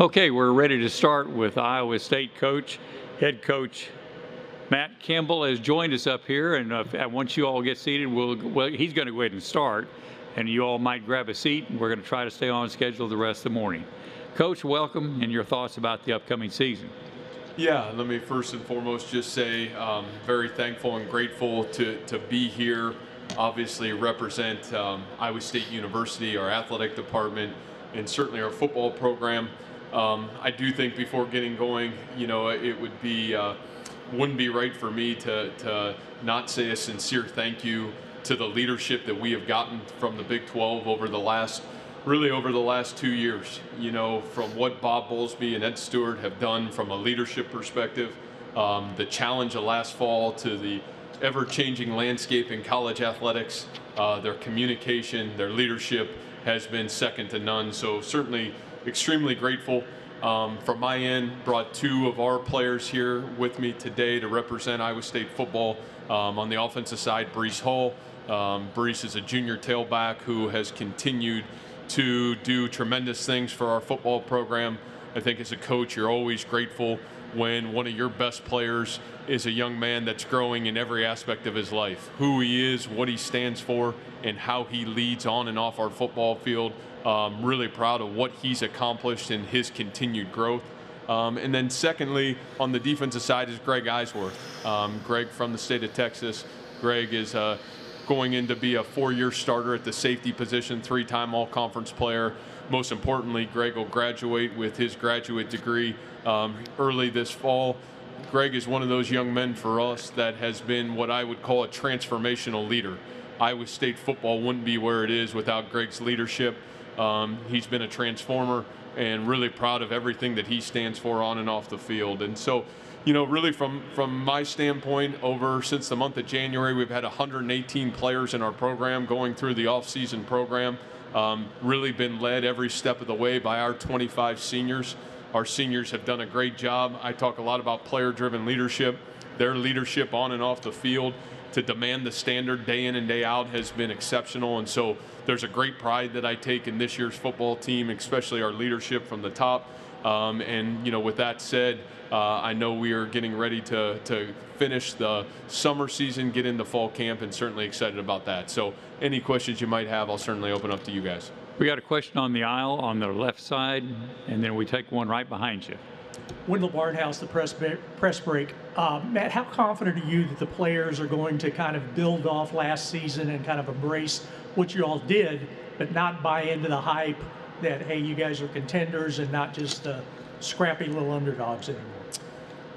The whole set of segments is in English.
Okay, we're ready to start with Iowa State coach, head coach Matt Campbell has joined us up here, and uh, once you all get seated, we'll, well, he's going to go ahead and start, and you all might grab a seat, and we're going to try to stay on schedule the rest of the morning. Coach, welcome, and your thoughts about the upcoming season. Yeah, let me first and foremost just say um, very thankful and grateful to, to be here. Obviously, represent um, Iowa State University, our athletic department, and certainly our football program. Um, I do think before getting going, you know, it would be uh, wouldn't be right for me to to not say a sincere thank you to the leadership that we have gotten from the Big 12 over the last really over the last two years. You know, from what Bob Bowlesby and Ed Stewart have done from a leadership perspective, um, the challenge of last fall to the ever-changing landscape in college athletics, uh, their communication, their leadership has been second to none. So certainly extremely grateful. Um, from my end, brought two of our players here with me today to represent Iowa State football. Um, on the offensive side, Breece Hall. Um, Breece is a junior tailback who has continued to do tremendous things for our football program. I think as a coach, you're always grateful when one of your best players is a young man that's growing in every aspect of his life who he is, what he stands for, and how he leads on and off our football field. Um, really proud of what he's accomplished and his continued growth. Um, and then, secondly, on the defensive side is Greg Eisworth. Um, Greg from the state of Texas. Greg is uh, going in to be a four year starter at the safety position, three time all conference player. Most importantly, Greg will graduate with his graduate degree um, early this fall. Greg is one of those young men for us that has been what I would call a transformational leader. Iowa State football wouldn't be where it is without Greg's leadership. Um, he's been a transformer and really proud of everything that he stands for on and off the field. And so, you know, really from from my standpoint, over since the month of January, we've had 118 players in our program going through the off-season program. Um, really been led every step of the way by our 25 seniors. Our seniors have done a great job. I talk a lot about player-driven leadership. Their leadership on and off the field to demand the standard day in and day out has been exceptional. And so there's a great pride that I take in this year's football team, especially our leadership from the top. Um, and you know, with that said, uh, I know we are getting ready to to finish the summer season, get into fall camp, and certainly excited about that. So, any questions you might have, I'll certainly open up to you guys. We got a question on the aisle on the left side, and then we take one right behind you. Wendell Barnhouse, the press, press break. Uh, Matt, how confident are you that the players are going to kind of build off last season and kind of embrace what you all did, but not buy into the hype that, hey, you guys are contenders and not just uh, scrappy little underdogs anymore?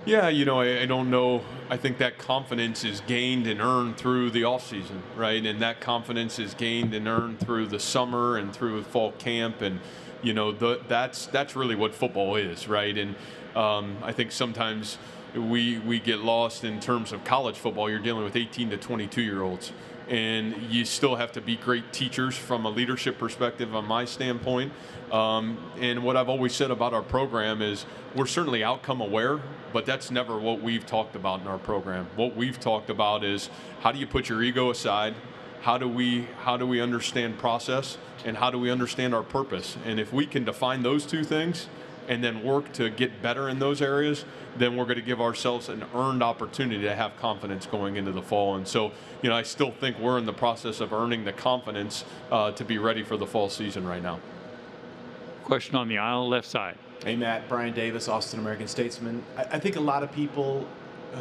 Yeah, you know, I, I, don't know. I think that confidence is gained and earned through the offseason, right? And that confidence is gained and earned through the summer and through fall camp. And, you know, the, that's, that's really what football is, right? And um, I think sometimes we, we get lost in terms of college football. You're dealing with 18 to 22 year olds. And you still have to be great teachers from a leadership perspective on my standpoint. Um, and what i've always said about our program is we're certainly outcome aware but that's never what we've talked about in our program. What we've talked about is how do you put your ego aside? How do we how do we understand process? And how do we understand our purpose? And if we can define those two things and then work to get better in those areas, then we're going to give ourselves an earned opportunity to have confidence going into the fall. And so, you know, I still think we're in the process of earning the confidence uh, to be ready for the fall season right now. Question on the aisle, left side. Hey, Matt. Brian Davis, Austin American Statesman. I, I think a lot of people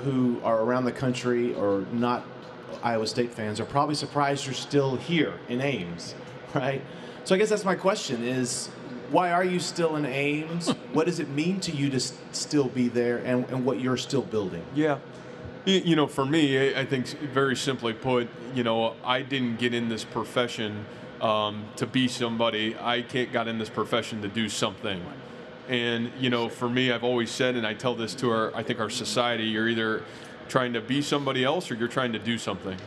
who are around the country or not Iowa State fans are probably surprised you're still here in Ames, right? So I guess that's my question is why are you still in Ames? what does it mean to you to still be there and, and what you're still building? Yeah. You know, for me, I think very simply put, you know, I didn't get in this profession um, to be somebody. I got in this profession to do something. And, you know, for me, I've always said, and I tell this to our, I think our society, you're either trying to be somebody else or you're trying to do something.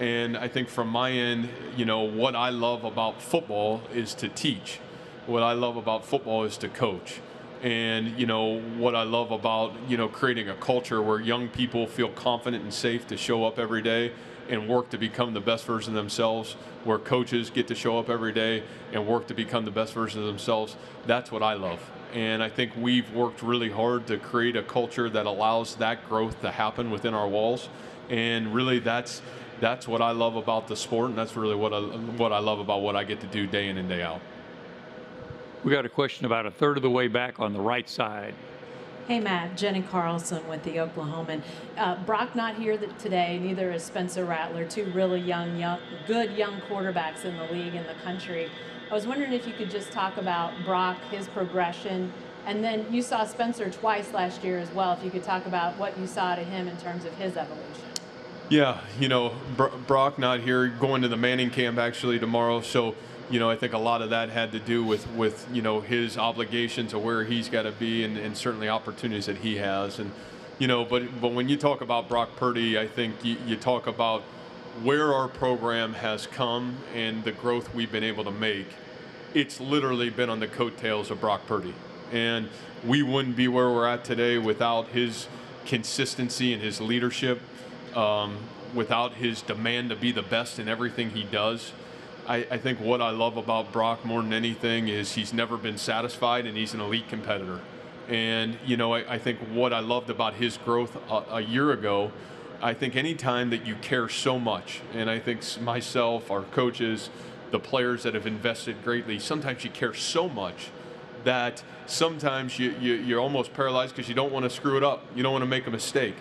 And I think from my end, you know, what I love about football is to teach what I love about football is to coach. And you know what I love about you know creating a culture where young people feel confident and safe to show up every day and work to become the best version of themselves. Where coaches get to show up every day and work to become the best version of themselves. That's what I love. And I think we've worked really hard to create a culture that allows that growth to happen within our walls. And really, that's that's what I love about the sport, and that's really what I, what I love about what I get to do day in and day out. We got a question about a third of the way back on the right side. Hey, Matt. Jenni Carlson with the Oklahoman. Uh, Brock not here today. Neither is Spencer Rattler. Two really young, young, good young quarterbacks in the league and the country. I was wondering if you could just talk about Brock, his progression, and then you saw Spencer twice last year as well. If you could talk about what you saw to him in terms of his evolution. Yeah, you know, Bro- Brock not here, going to the Manning camp actually tomorrow. So, you know, I think a lot of that had to do with, with you know, his obligations of where he's got to be and, and certainly opportunities that he has. And, you know, but, but when you talk about Brock Purdy, I think you, you talk about where our program has come and the growth we've been able to make. It's literally been on the coattails of Brock Purdy. And we wouldn't be where we're at today without his consistency and his leadership um, without his demand to be the best in everything he does. I, I, think what I love about Brock more than anything is he's never been satisfied and he's an elite competitor. And, you know, I, I think what I loved about his growth a, a, year ago, I think anytime that you care so much, and I think myself, our coaches, the players that have invested greatly, sometimes you care so much that sometimes you, you, you're almost paralyzed because you don't want to screw it up. You don't want to make a mistake.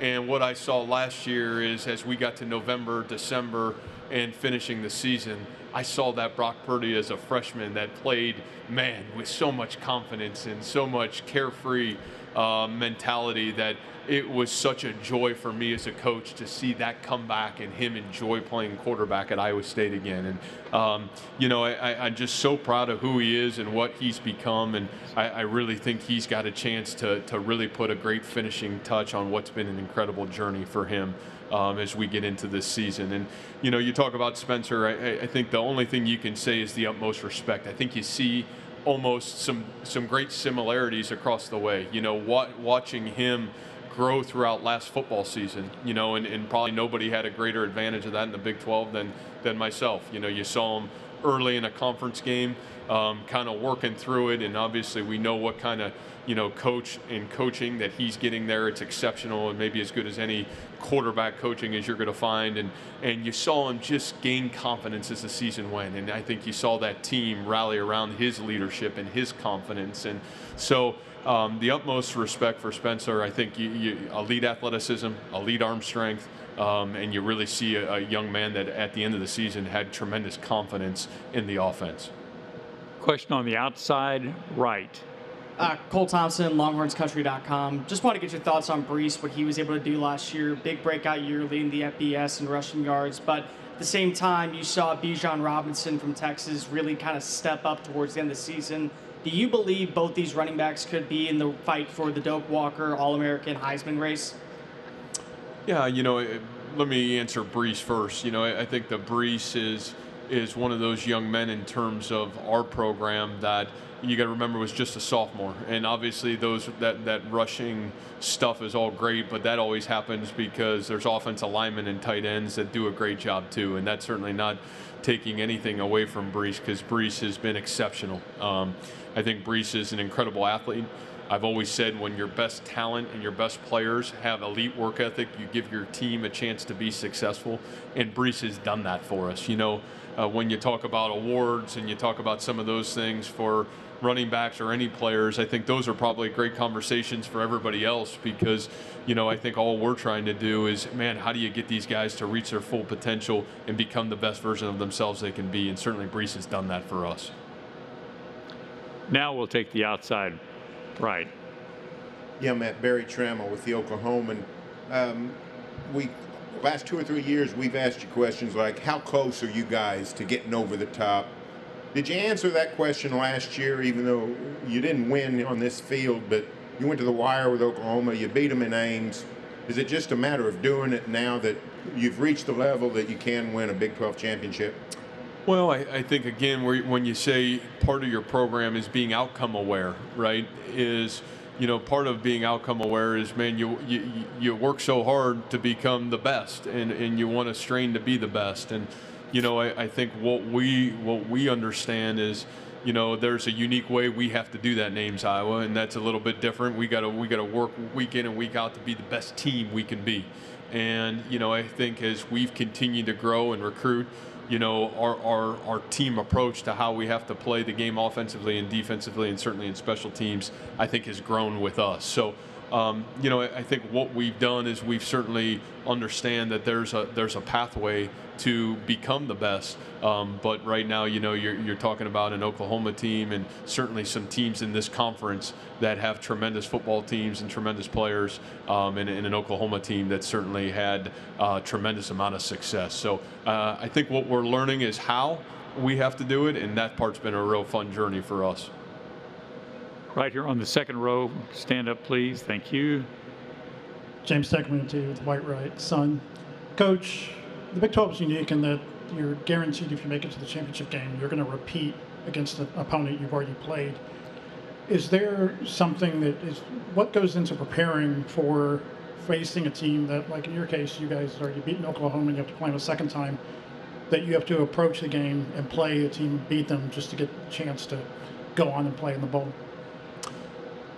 And what I saw last year is as we got to November, December, and finishing the season, I saw that Brock Purdy as a freshman that played, man, with so much confidence and so much carefree uh, mentality that it was such a joy for me as a coach to see that come back and him enjoy playing quarterback at Iowa State again. And, um, you know, I, am just so proud of who he is and what he's become. And I, I, really think he's got a chance to, to really put a great finishing touch on what's been an incredible journey for him. Um, as we get into this season. And, you know, you talk about Spencer, I, I think the only thing you can say is the utmost respect. I think you see almost some some great similarities across the way. You know, what, watching him grow throughout last football season, you know, and, and probably nobody had a greater advantage of that in the Big 12 than, than myself. You know, you saw him early in a conference game, um, kind of working through it, and obviously we know what kind of you know coach and coaching that he's getting there. It's exceptional and maybe as good as any quarterback coaching as you're going to find. And and you saw him just gain confidence as the season went, and I think you saw that team rally around his leadership and his confidence, and so um, the utmost respect for Spencer. I think you, you, elite athleticism, elite arm strength, um, and you really see a, a, young man that at the end of the season had tremendous confidence in the offense. Question on the outside right. Uh, Cole Thompson, LonghornsCountry.com. Just want to get your thoughts on Breece, what he was able to do last year. Big breakout year, leading the FBS and rushing yards. But at the same time, you saw Bijan Robinson from Texas really kind of step up towards the end of the season. Do you believe both these running backs could be in the fight for the Doak Walker All American Heisman race? Yeah, you know, let me answer Breece first. You know, I think the Breece is is one of those young men in terms of our program that you got to remember was just a sophomore, and obviously those that that rushing stuff is all great, but that always happens because there's offensive linemen and tight ends that do a great job too, and that's certainly not taking anything away from Breece because Breece has been exceptional. Um, I think Breece is an incredible athlete. I've always said when your best talent and your best players have elite work ethic, you give your team a chance to be successful. And Breece has done that for us. You know, uh, when you talk about awards and you talk about some of those things for running backs or any players, I think those are probably great conversations for everybody else because, you know, I think all we're trying to do is, man, how do you get these guys to reach their full potential and become the best version of themselves they can be? And certainly Breece has done that for us. Now we'll take the outside right. Yeah, Matt Berry Tramel with the Oklahoman. Um, we last two or three years we've asked you questions like, how close are you guys to getting over the top? Did you answer that question last year, even though you didn't win on this field, but you went to the wire with Oklahoma, you beat them in Ames? Is it just a matter of doing it now that you've reached the level that you can win a Big 12 championship? Well, I, I think again, when you say part of your program is being outcome aware, right? Is you know part of being outcome aware is man, you you, you work so hard to become the best, and and you want to strain to be the best, and you know, I, I think what we what we understand is, you know, there's a unique way we have to do that names Iowa, and that's a little bit different. We got to we got to work week in and week out to be the best team we can be. And you know, I think as we've continued to grow and recruit, you know, our, our, our team approach to how we have to play the game offensively and defensively, and certainly in special teams, I think has grown with us. So um, you know, I think what we've done is we've certainly understand that there's a there's a pathway to become the best. Um, but right now, you know, you're, you're talking about an Oklahoma team and certainly some teams in this conference that have tremendous football teams and tremendous players, um, and, and, an Oklahoma team that certainly had a uh, tremendous amount of success. So uh, I think what we're learning is how we have to do it, and that part's been a real fun journey for us. Right here on the second row, stand up, please. Thank you. James to the Whitewright Sun. Coach, the Big 12 is unique in that you're guaranteed if you make it to the championship game, you're going to repeat against an opponent you've already played. Is there something that is what goes into preparing for facing a team that, like in your case, you guys already beaten Oklahoma and you have to play them a second time, that you have to approach the game and play a team, beat them just to get a chance to go on and play in the bowl?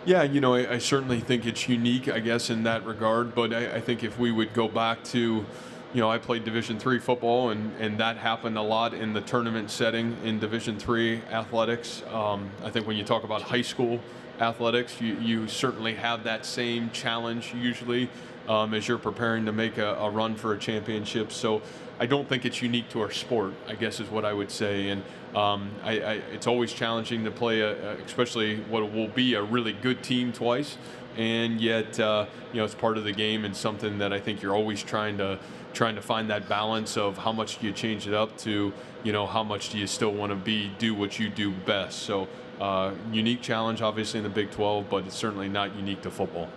Yeah, you know, I, I, certainly think it's unique, I guess, in that regard. But I, I, think if we would go back to, you know, I played Division three football, and, and that happened a lot in the tournament setting in Division three athletics. Um, I think when you talk about high school athletics, you, you certainly have that same challenge usually um, as you're preparing to make a, a run for a championship. So I don't think it's unique to our sport, I guess is what I would say. And um, I, I, it's always challenging to play, a, especially what will be a really good team twice. And yet, uh, you know, it's part of the game and something that I think you're always trying to trying to find that balance of how much do you change it up to, you know, how much do you still want to be do what you do best. So, uh, unique challenge, obviously in the Big 12, but it's certainly not unique to football.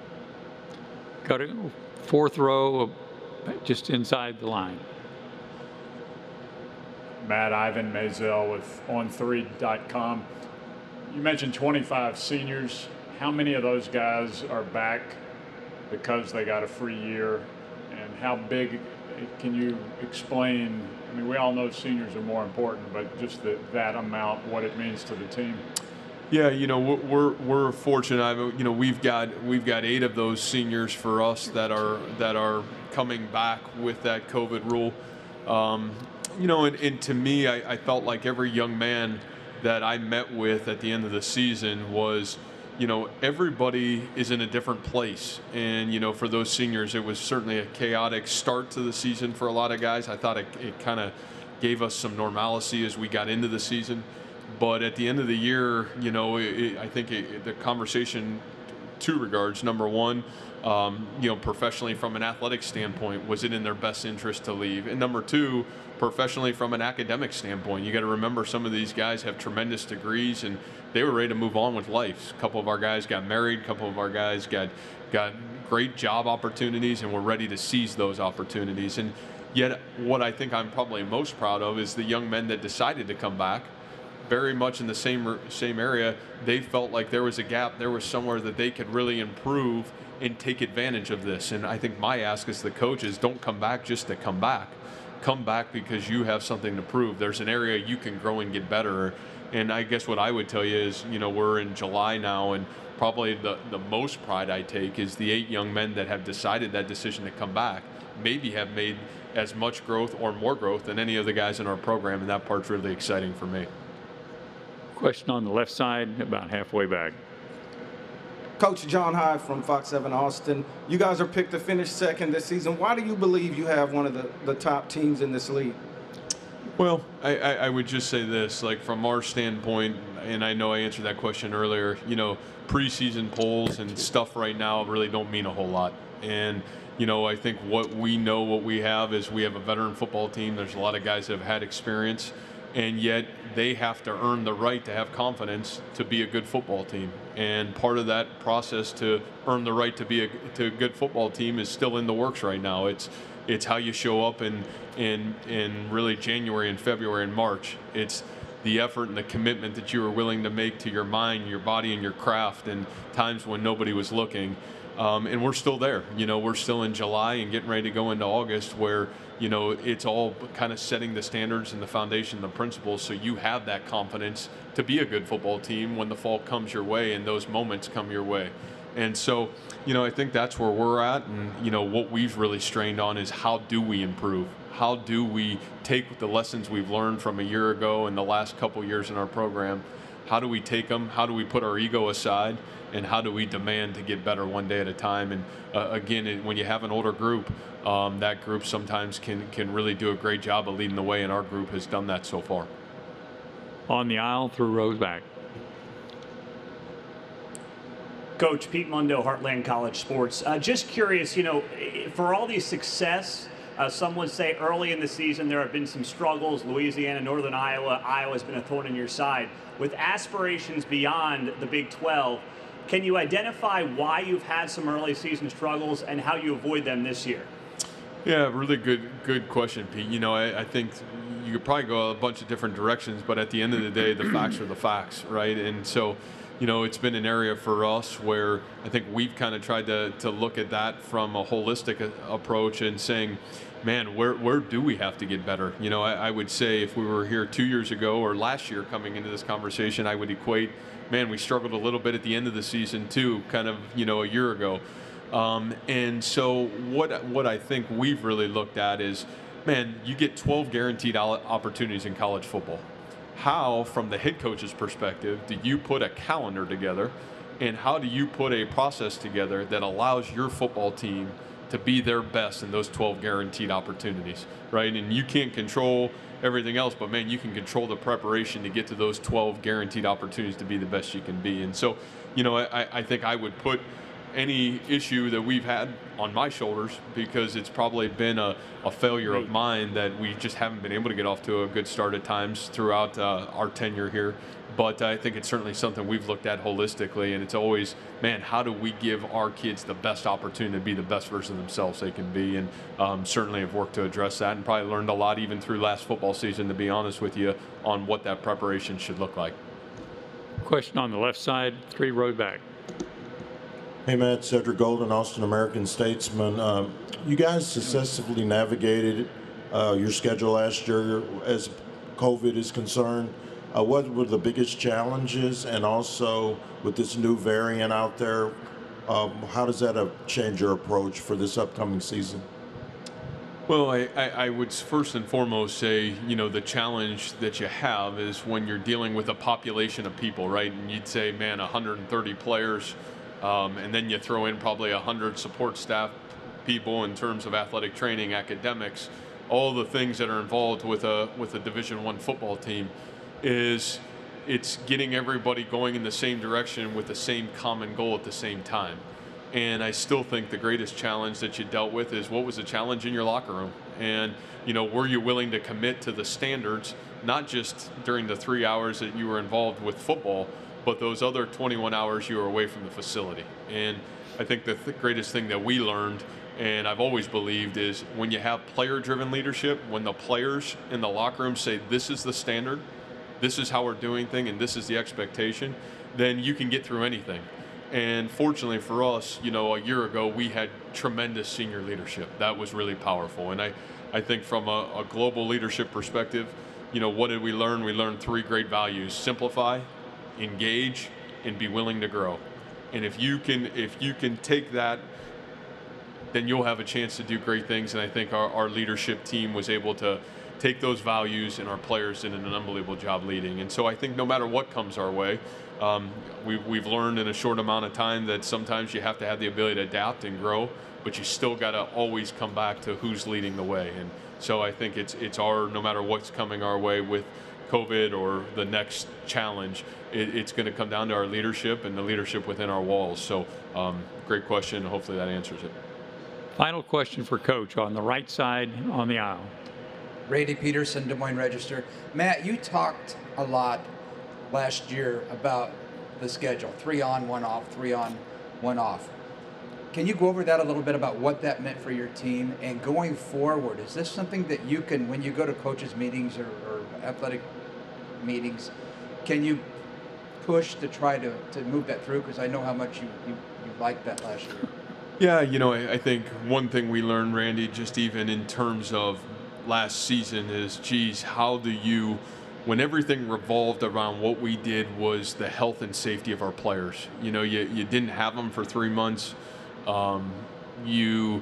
Got a fourth row, just inside the line. Matt Ivan Maisel with On3.com. You mentioned 25 seniors. How many of those guys are back because they got a free year? And how big can you explain? I mean, we all know seniors are more important, but just the, that amount, what it means to the team. Yeah, you know we're we're fortunate. You know we've got we've got eight of those seniors for us that are that are coming back with that COVID rule. Um, you know, and, and to me, I, I, felt like every young man that I met with at the end of the season was, you know, everybody is in a different place. And, you know, for those seniors, it was certainly a chaotic start to the season for a lot of guys. I thought it, it kind of gave us some normalcy as we got into the season. But at the end of the year, you know, it, I think the conversation, two regards. Number one, um, you know, professionally from an athletic standpoint, was it in their best interest to leave? And number two, professionally from an academic standpoint, you got to remember some of these guys have tremendous degrees and they were ready to move on with life. A couple of our guys got married, a couple of our guys got got great job opportunities, and we're ready to seize those opportunities. And yet, what I think I'm probably most proud of is the young men that decided to come back very much in the same same area. They felt like there was a gap, there was somewhere that they could really improve and take advantage of this. And I think my ask as the coach is don't come back just to come back. Come back because you have something to prove. There's an area you can grow and get better. And I guess what I would tell you is, you know, we're in July now, and probably the, the most pride I take is the eight young men that have decided that decision to come back, maybe have made as much growth or more growth than any of the guys in our program, and that part's really exciting for me. Question on the left side, about halfway back. Coach John Hyde from Fox 7 Austin. You guys are picked to finish second this season. Why do you believe you have one of the, the top teams in this league? Well, I, I, I would just say this, like from our standpoint, and I know I answered that question earlier, you know, preseason polls and stuff right now really don't mean a whole lot. And, you know, I think what we know, what we have is we have a veteran football team. There's a lot of guys that have had experience and yet they have to earn the right to have confidence to be a good football team. And part of that process to earn the right to be a, to a good football team is still in the works right now. It's it's how you show up in in in really January and February and March. It's the effort and the commitment that you were willing to make to your mind, your body, and your craft, and times when nobody was looking. Um, and we're still there. You know, we're still in July and getting ready to go into August where, you know, it's all kind of setting the standards and the foundation, the principles, so you have that confidence to be a good football team when the fall comes your way and those moments come your way. And so, you know, I think that's where we're at. And, you know, what we've really strained on is how do we improve? How do we take the lessons we've learned from a year ago and the last couple years in our program? How do we take them? How do we put our ego aside? And how do we demand to get better one day at a time? And uh, again, it, when you have an older group, um, that group sometimes can, can really do a great job of leading the way, and our group has done that so far. On the aisle through rows back. Coach Pete Mundo, Heartland College Sports. Uh, just curious, you know, for all the success, uh, some would say early in the season there have been some struggles. Louisiana, Northern Iowa, Iowa's been a thorn in your side. With aspirations beyond the Big 12, can you identify why you've had some early season struggles and how you avoid them this year? Yeah, really good good question, Pete. You know, I, I think you could probably go a bunch of different directions, but at the end of the day, the facts are the facts, right? And so, you know, it's been an area for us where I think we've kind of tried to, to look at that from a holistic a- approach and saying, man, where, where do we have to get better? You know, I, I would say if we were here two years ago or last year coming into this conversation, I would equate, man, we struggled a little bit at the end of the season too, kind of, you know, a year ago. Um, and so what what I think we've really looked at is, man, you get 12 guaranteed opportunities in college football. How, from the head coach's perspective, do you put a calendar together, and how do you put a process together that allows your football team to be their best in those 12 guaranteed opportunities, right? And you can't control everything else, but man, you can control the preparation to get to those 12 guaranteed opportunities to be the best you can be. And so, you know, I, I think I would put any issue that we've had on my shoulders because it's probably been a, a failure of mine that we just haven't been able to get off to a good start at times throughout uh, our tenure here. But I think it's certainly something we've looked at holistically, and it's always, man, how do we give our kids the best opportunity to be the best version of themselves they can be? And um, certainly have worked to address that, and probably learned a lot even through last football season, to be honest with you, on what that preparation should look like. Question on the left side, three rows back. Hey, Matt, Cedric Golden, Austin American Statesman. Um, you guys successfully navigated uh, your schedule last year as COVID is concerned. Uh, what were the biggest challenges? And also, with this new variant out there, um, how does that uh, change your approach for this upcoming season? Well, I, I, I, would first and foremost say, you know, the challenge that you have is when you're dealing with a population of people, right? And you'd say, man, 130 players um, and then you throw in probably 100 support staff people in terms of athletic training, academics, all the things that are involved with a with a Division One football team, is it's getting everybody going in the same direction with the same common goal at the same time. And I still think the greatest challenge that you dealt with is what was the challenge in your locker room, and you know were you willing to commit to the standards, not just during the three hours that you were involved with football, but those other 21 hours you are away from the facility. And I think the th- greatest thing that we learned, and I've always believed, is when you have player driven leadership, when the players in the locker room say, This is the standard, this is how we're doing things, and this is the expectation, then you can get through anything. And fortunately for us, you know, a year ago, we had tremendous senior leadership. That was really powerful. And I, I think from a, a global leadership perspective, you know, what did we learn? We learned three great values simplify, engage, and be willing to grow. And if you can if you can take that, then you'll have a chance to do great things. And I think our, our leadership team was able to take those values and our players did an unbelievable job leading. And so I think no matter what comes our way, um, we, we've learned in a short amount of time that sometimes you have to have the ability to adapt and grow, but you still got to always come back to who's leading the way. And so I think it's it's our no matter what's coming our way with COVID or the next challenge, it, it's going to come down to our leadership and the leadership within our walls. So, um, great question. Hopefully, that answers it. Final question for Coach on the right side on the aisle. Brady Peterson, Des Moines Register. Matt, you talked a lot last year about the schedule three on, one off, three on, one off. Can you go over that a little bit about what that meant for your team and going forward? Is this something that you can, when you go to coaches' meetings or, or athletic meetings, can you push to try to, to move that through? Because I know how much you, you, you liked that last year. Yeah, you know, I, I think one thing we learned, Randy, just even in terms of last season is, geez, how do you, when everything revolved around what we did was the health and safety of our players. You know, you, you didn't have them for three months. Um, you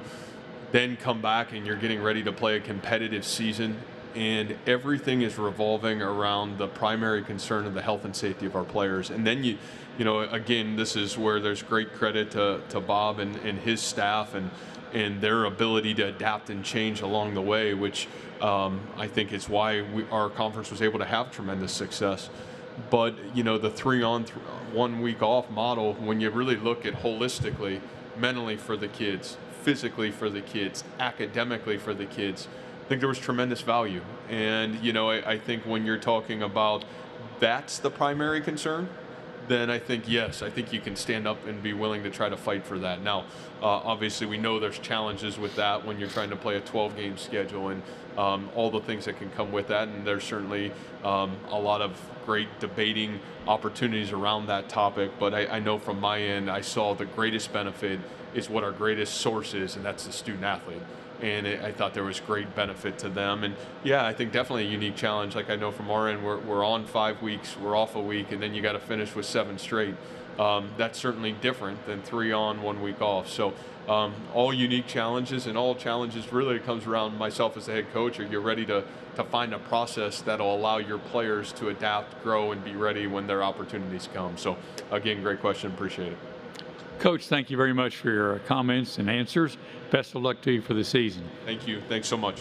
then come back and you're getting ready to play a competitive season and everything is revolving around the primary concern of the health and safety of our players. And then you, you know, again, this is where there's great credit to, to Bob and, and his staff and and their ability to adapt and change along the way, which um, I think is why we, our conference was able to have tremendous success. But you know, the three on, th- one week off model, when you really look at holistically, mentally for the kids, physically for the kids, academically for the kids, I think there was tremendous value. And you know, I, I think when you're talking about that's the primary concern, then I think yes, I think you can stand up and be willing to try to fight for that. Now, uh, obviously, we know there's challenges with that when you're trying to play a 12-game schedule and um, all the things that can come with that, and there's certainly um, a lot of great debating opportunities around that topic. But I, I know from my end, I saw the greatest benefit is what our greatest source is, and that's the student athlete and it, I thought there was great benefit to them. And yeah, I think definitely a unique challenge. Like I know from our end, we're, we're on five weeks, we're off a week, and then you got to finish with seven straight. Um, that's certainly different than three on, one week off. So um, all unique challenges, and all challenges really comes around myself as the head coach. Are you ready to to find a process that'll allow your players to adapt, grow, and be ready when their opportunities come? So again, great question. Appreciate it. Coach, thank you very much for your comments and answers. Best of luck to you for the season. Thank you. Thanks so much.